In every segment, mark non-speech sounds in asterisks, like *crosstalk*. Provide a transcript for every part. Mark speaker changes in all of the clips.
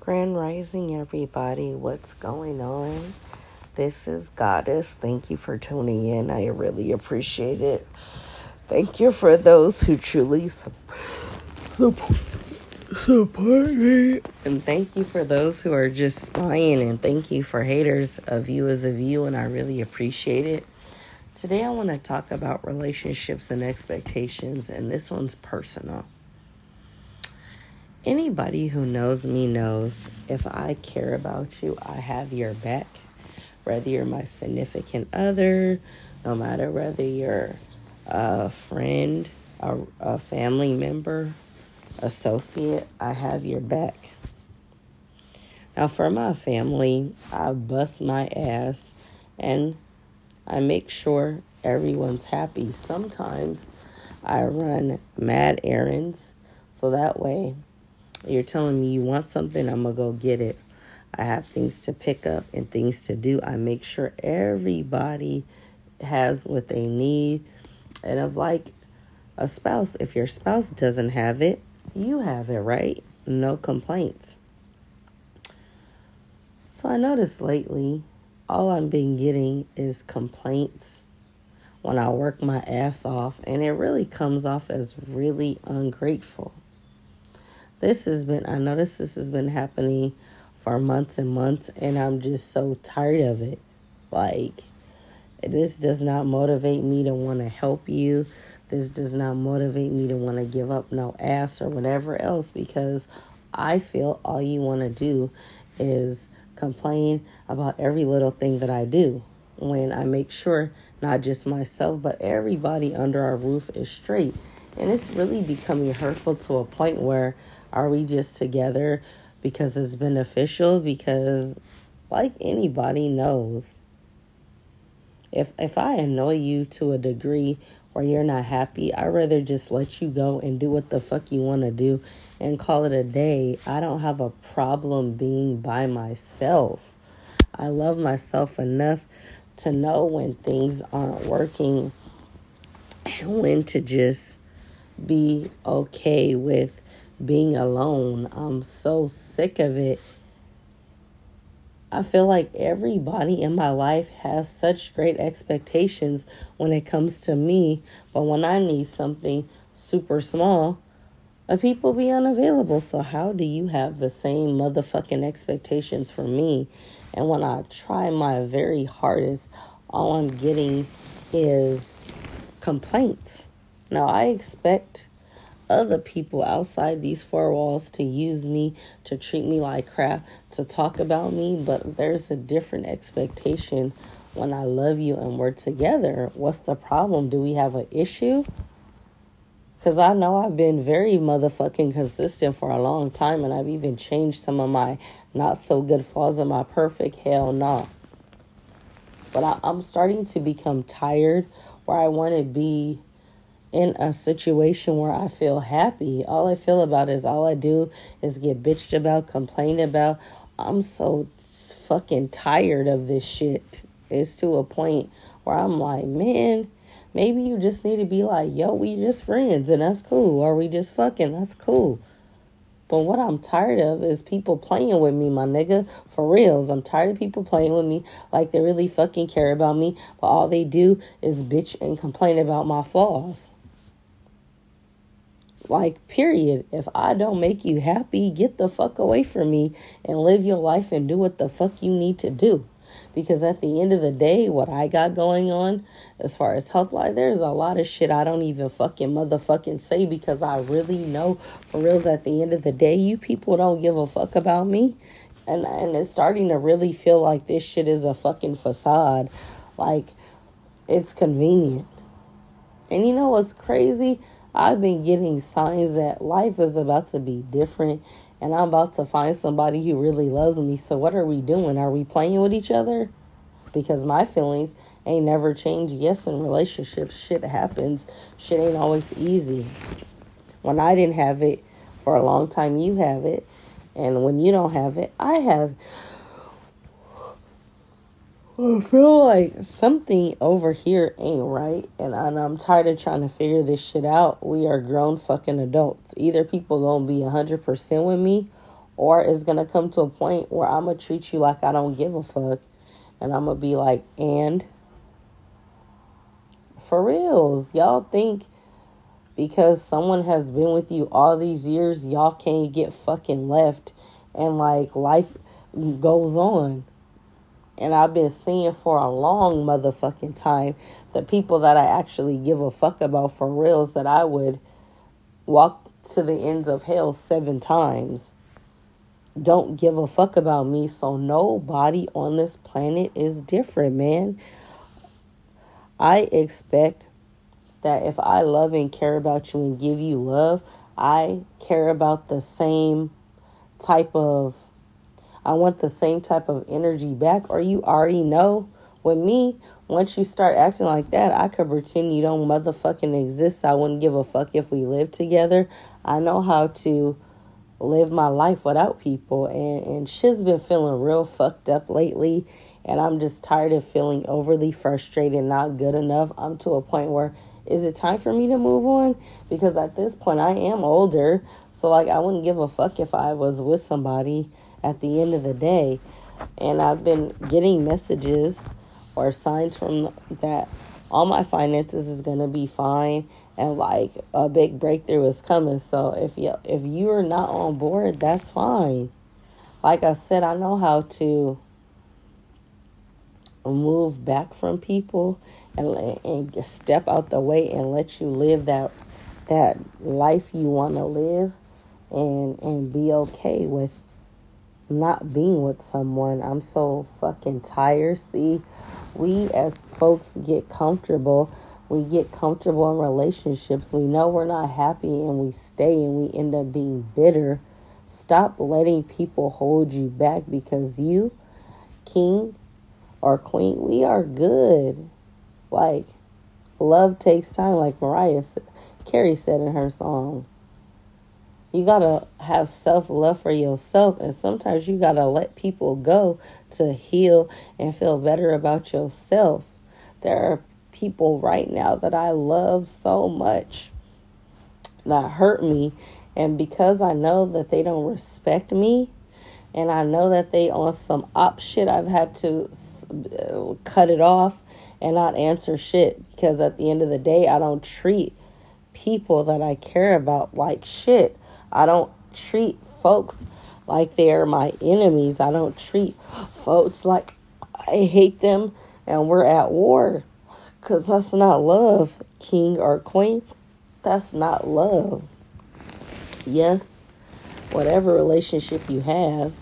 Speaker 1: Grand Rising, everybody. What's going on? This is Goddess. Thank you for tuning in. I really appreciate it. Thank you for those who truly su- support, support me. And thank you for those who are just spying. And thank you for haters. A view as a view, and I really appreciate it. Today, I want to talk about relationships and expectations, and this one's personal. Anybody who knows me knows if I care about you, I have your back. Whether you're my significant other, no matter whether you're a friend, a, a family member, associate, I have your back. Now, for my family, I bust my ass and I make sure everyone's happy. Sometimes I run mad errands so that way you're telling me you want something, I'm going to go get it. I have things to pick up and things to do. I make sure everybody has what they need. And of like a spouse, if your spouse doesn't have it, you have it, right? No complaints. So I noticed lately, all I'm been getting is complaints when I work my ass off, and it really comes off as really ungrateful. This has been, I notice this has been happening for months and months, and I'm just so tired of it. Like, this does not motivate me to want to help you. This does not motivate me to want to give up no ass or whatever else because I feel all you want to do is complain about every little thing that I do when I make sure not just myself, but everybody under our roof is straight. And it's really becoming hurtful to a point where are we just together because it's beneficial? Because, like anybody knows, if if I annoy you to a degree where you're not happy, I'd rather just let you go and do what the fuck you want to do and call it a day. I don't have a problem being by myself. I love myself enough to know when things aren't working and when to just be okay with being alone. I'm so sick of it. I feel like everybody in my life has such great expectations when it comes to me, but when I need something super small, the people be unavailable. So how do you have the same motherfucking expectations for me? And when I try my very hardest, all I'm getting is complaints. Now I expect other people outside these four walls to use me, to treat me like crap, to talk about me, but there's a different expectation when I love you and we're together. What's the problem? Do we have an issue? Because I know I've been very motherfucking consistent for a long time and I've even changed some of my not so good flaws and my perfect. Hell no. But I, I'm starting to become tired where I want to be in a situation where I feel happy. All I feel about is all I do is get bitched about, complain about. I'm so fucking tired of this shit. It's to a point where I'm like, man, maybe you just need to be like, yo, we just friends and that's cool. Or we just fucking, that's cool. But what I'm tired of is people playing with me, my nigga. For reals. I'm tired of people playing with me like they really fucking care about me. But all they do is bitch and complain about my flaws. Like, period. If I don't make you happy, get the fuck away from me and live your life and do what the fuck you need to do. Because at the end of the day, what I got going on as far as health life, there's a lot of shit I don't even fucking motherfucking say because I really know for reals at the end of the day, you people don't give a fuck about me. And and it's starting to really feel like this shit is a fucking facade. Like it's convenient. And you know what's crazy? I've been getting signs that life is about to be different and I'm about to find somebody who really loves me. So, what are we doing? Are we playing with each other? Because my feelings ain't never changed. Yes, in relationships, shit happens. Shit ain't always easy. When I didn't have it for a long time, you have it. And when you don't have it, I have I feel like something over here ain't right, and, I'm tired of trying to figure this shit out. We are grown fucking adults. Either people gonna be 100% with me, Or it's to come to a point where I'm to treat you like I don't give a fuck. And I'm to be like, and for reals, y'all think because someone has been with you all these years, y'all can't get fucking left and like life goes on. And I've been seeing for a long motherfucking time the people that I actually give a fuck about for reals that I would walk to the ends of hell seven times don't give a fuck about me. So nobody on this planet is different, man. I expect that if I love and care about you and give you love, I care about the same type of I want the same type of energy back or you already know with me once you start acting like that I could pretend you don't motherfucking exist I wouldn't give a fuck if we lived together I know how to live my life without people and and shit's been feeling real fucked up lately and I'm just tired of feeling overly frustrated not good enough I'm to a point where is it time for me to move on? Because at this point, I am older. So, like, I wouldn't give a fuck if I was with somebody at the end of the day. And I've been getting messages or signs from that all my finances is going to be fine and like a big breakthrough is coming. So if you if you are not on board, that's fine. Like I said, I know how to move back from people and and step out the way and let you live that that life you want to live and and be okay with not being with someone. I'm so fucking tired. See, we as folks get comfortable. We get comfortable in relationships. We know we're not happy and we stay and we end up being bitter. Stop letting people hold you back because you, king or queen, we are good. Like, love takes time, like Mariah Carey said in her song. You gotta have self love for yourself, and sometimes you gotta let people go to heal and feel better about yourself. There are people right now that I love so much that hurt me, and because I know that they don't respect me, and I know that they on some op shit, I've had to uh, cut it off and not answer shit because at the end of the day, I don't treat people that I care about like shit. I don't treat folks like they're my enemies. I don't treat folks like I hate them and we're at war because that's not love, king or queen. That's not love. Yes, whatever relationship you have,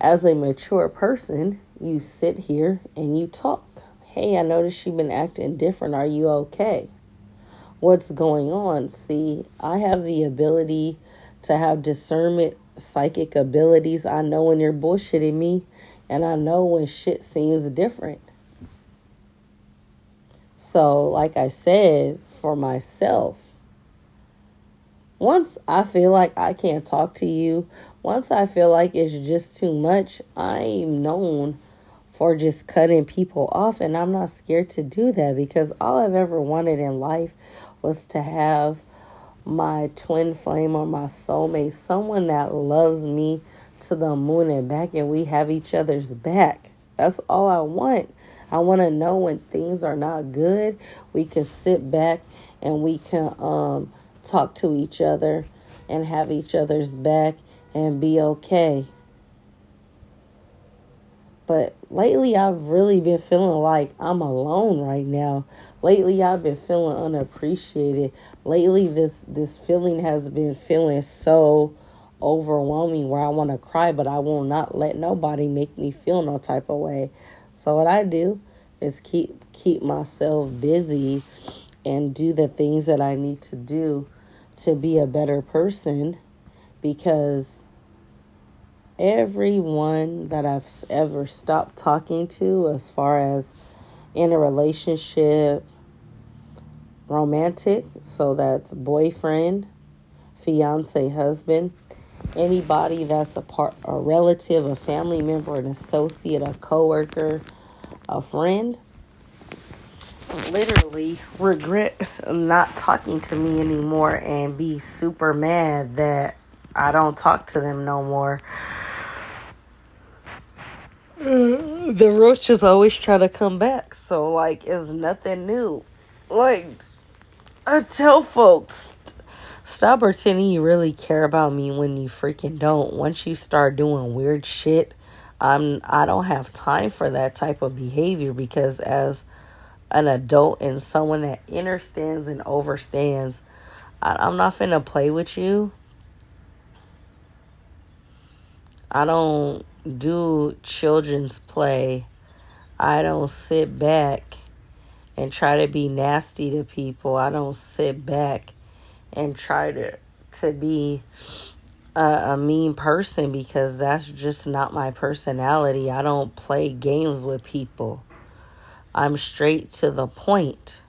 Speaker 1: as a mature person, you sit here and you talk. Hey, I noticed you've been acting different. Are you okay? What's going on? See, I have the ability to have discernment, psychic abilities. I know when you're bullshitting me, and I know when shit seems different. So, like I said, for myself, once I feel like I can't talk to you, once I feel like it's just too much, I'm known for just cutting people off. And I'm not scared to do that because all I've ever wanted in life was to have my twin flame or my soulmate, someone that loves me to the moon and back, and we have each other's back. That's all I want. I want to know when things are not good, we can sit back and we can um, talk to each other and have each other's back and be okay. But lately, I've really been feeling like I'm alone right now. Lately, I've been feeling unappreciated. Lately, this this feeling has been feeling so overwhelming where I want to cry, but I will not let nobody make me feel no type of way. So what I do is keep keep myself busy and do the things that I need to do to be a better person because everyone that I've ever stopped talking to, as far as in a relationship, romantic, so that's boyfriend, fiance, husband, anybody that's a part, a relative, a family member, an associate, a coworker, a friend, literally regret not talking to me anymore and be super mad that I don't talk to them no more. The roaches always try to come back, so like it's nothing new. Like I tell folks, stop pretending you really care about me when you freaking don't. Once you start doing weird shit, I'm I don't have time for that type of behavior because as an adult and someone that understands and overstands, I, I'm not finna play with you. I don't do children's play. I don't sit back and try to be nasty to people. I don't sit back and try to to be a, a mean person because that's just not my personality. I don't play games with people. I'm straight to the point.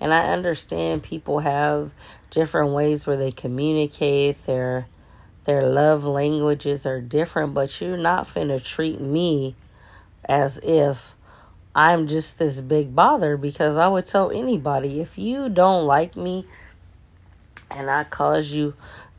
Speaker 1: And I understand people have different ways where they communicate, their their love languages are different, but you're not finna treat me as if I'm just this big bother because I would tell anybody if you don't like me and I cause you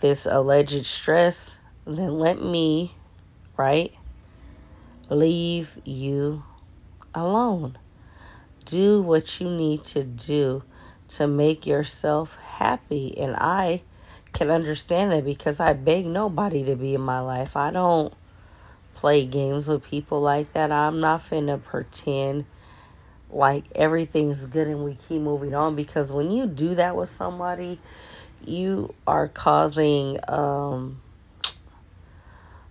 Speaker 1: this alleged stress, then let me, right, leave you alone. Do what you need to do to make yourself happy. And I can understand that because I beg nobody to be in my life. I don't play games with people like that. I'm not finna pretend like everything's good and we keep moving on because when you do that with somebody, you are causing um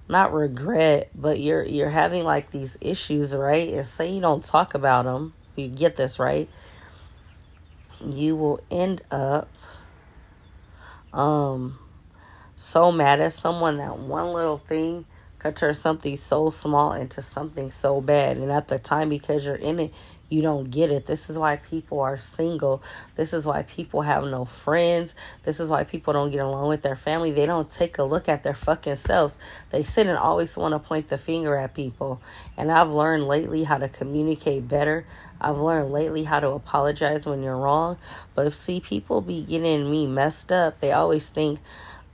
Speaker 1: not regret, but you're you're having like these issues, right? And say you don't talk about them, you get this, right? You will end up um so mad at someone that one little thing could turn something so small into something so bad. And at the time, because you're in it, you don't get it. This is why people are single. This is why people have no friends. This is why people don't get along with their family. They don't take a look at their fucking selves. They sit and always want to point the finger at people. And I've learned lately how to communicate better. I've learned lately how to apologize when you're wrong. But see, people be getting me messed up. They always think,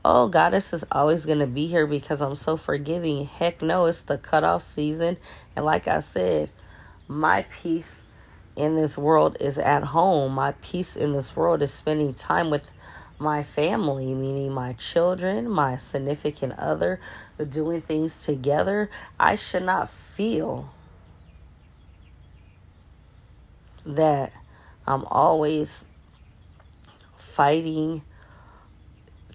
Speaker 1: oh, Goddess is always going to be here because I'm so forgiving. Heck no, it's the cutoff season. And like I said, my peace in this world is at home. My peace in this world is spending time with my family, meaning my children, my significant other, doing things together. I should not feel that I'm always fighting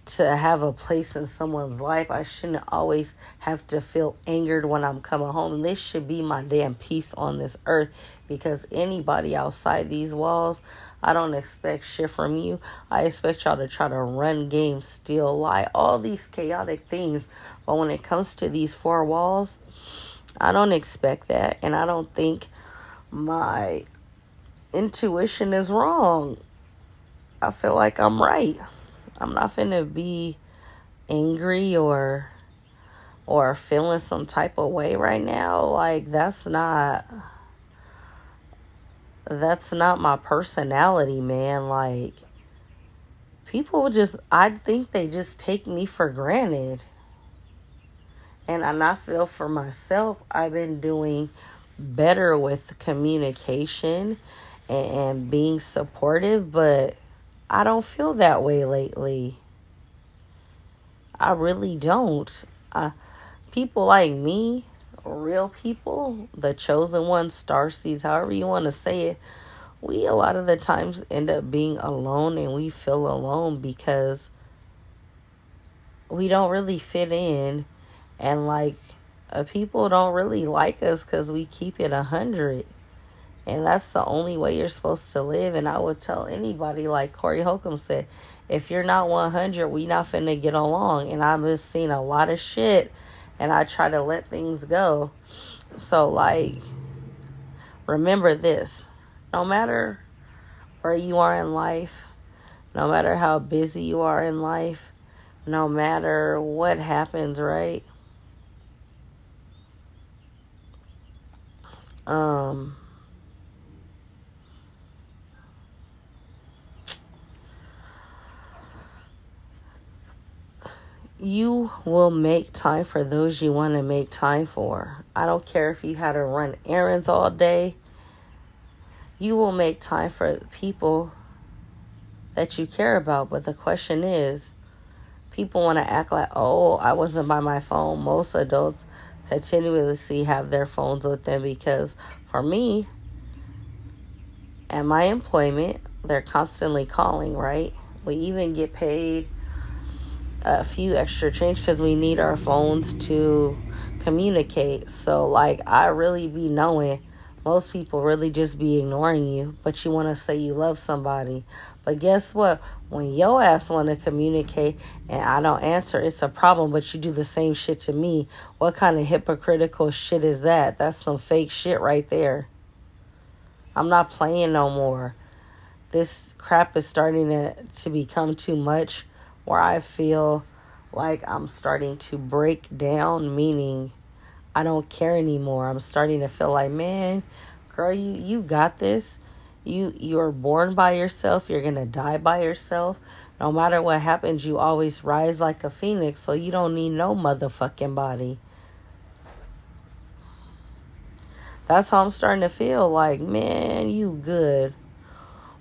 Speaker 1: to have a place in someone's life. I shouldn't always have to feel angered when I'm coming home. This should be my damn peace on this earth because anybody outside these walls, I don't expect shit from you. I expect y'all to try to run games, steal, lie, all these chaotic things. But when it comes to these four walls, I don't expect that. And I don't think my intuition is wrong. I feel like I'm right. I'm not finna be angry or or feeling some type of way right now. Like that's not that's not my personality, man. Like people just I think they just take me for granted. And I feel for myself, I've been doing better with communication and, being supportive, but I don't feel that way lately. I really don't. Uh, people like me, real people, the chosen ones, star seeds, however you want to say it, we a lot of the times end up being alone and we feel alone because we don't really fit in and like uh, people don't really like us because we keep it a hundred and that's the only way you're supposed to live. And I would tell anybody, like Corey Holcomb said, if you're not 100, we not finna get along. And I've just seen a lot of shit and I try to let things go. So, like, remember this no matter where you are in life, no matter how busy you are in life, no matter what happens, right? Um, you will make time for those you want to make time for. I don't care if you had to run errands all day. You will make time for people that you care about. But the question is, people want to act like, oh, I wasn't by my phone. Most adults continuously have their phones with them because for me and my employment, they're constantly calling, right? We even get paid a few extra change because we need our phones to communicate. So, like, I really be knowing most people really just be ignoring you, but you want to say you love somebody. But guess what? When your ass want to communicate and I don't answer, it's a problem, but you do the same shit to me. What kind of hypocritical shit is that? That's some fake shit right there. I'm not playing no more. This crap is starting to, to become too much where I feel like I'm starting to break down, meaning I don't care anymore. I'm starting to feel like, man, girl, you you got this. You you're born by yourself. You're to die by yourself. No matter what happens, you always rise like a phoenix, so you don't need no motherfucking body. That's how I'm starting to feel like, man, you good.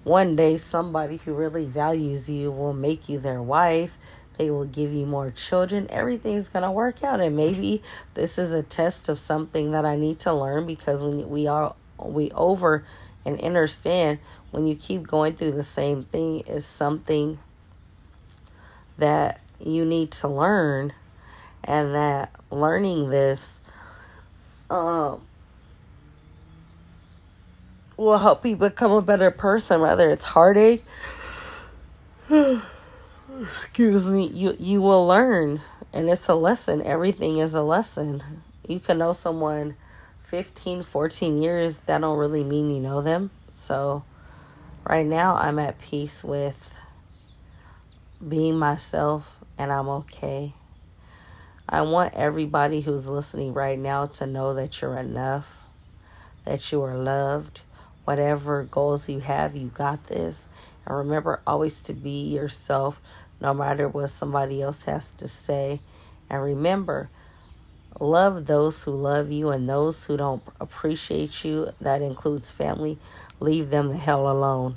Speaker 1: One day somebody who really values you will make you their wife they will give you more children. Everything's going to work out. And maybe this is a test of something that I need to learn because when we are, we over and understand when you keep going through the same thing is something that you need to learn and that learning this um, will help you become a better person whether it's heartache *sighs* excuse me, you you will learn and it's a lesson. Everything is a lesson. You can know someone 15, 14 years, that don't really mean you know them. So right now I'm at peace with being myself and I'm okay. I want everybody who's listening right now to know that you're enough, that you are loved. Whatever goals you have, you got this. And remember always to be yourself no matter what somebody else has to say. And remember, love those who love you and those who don't appreciate you. That includes family. Leave them the hell alone.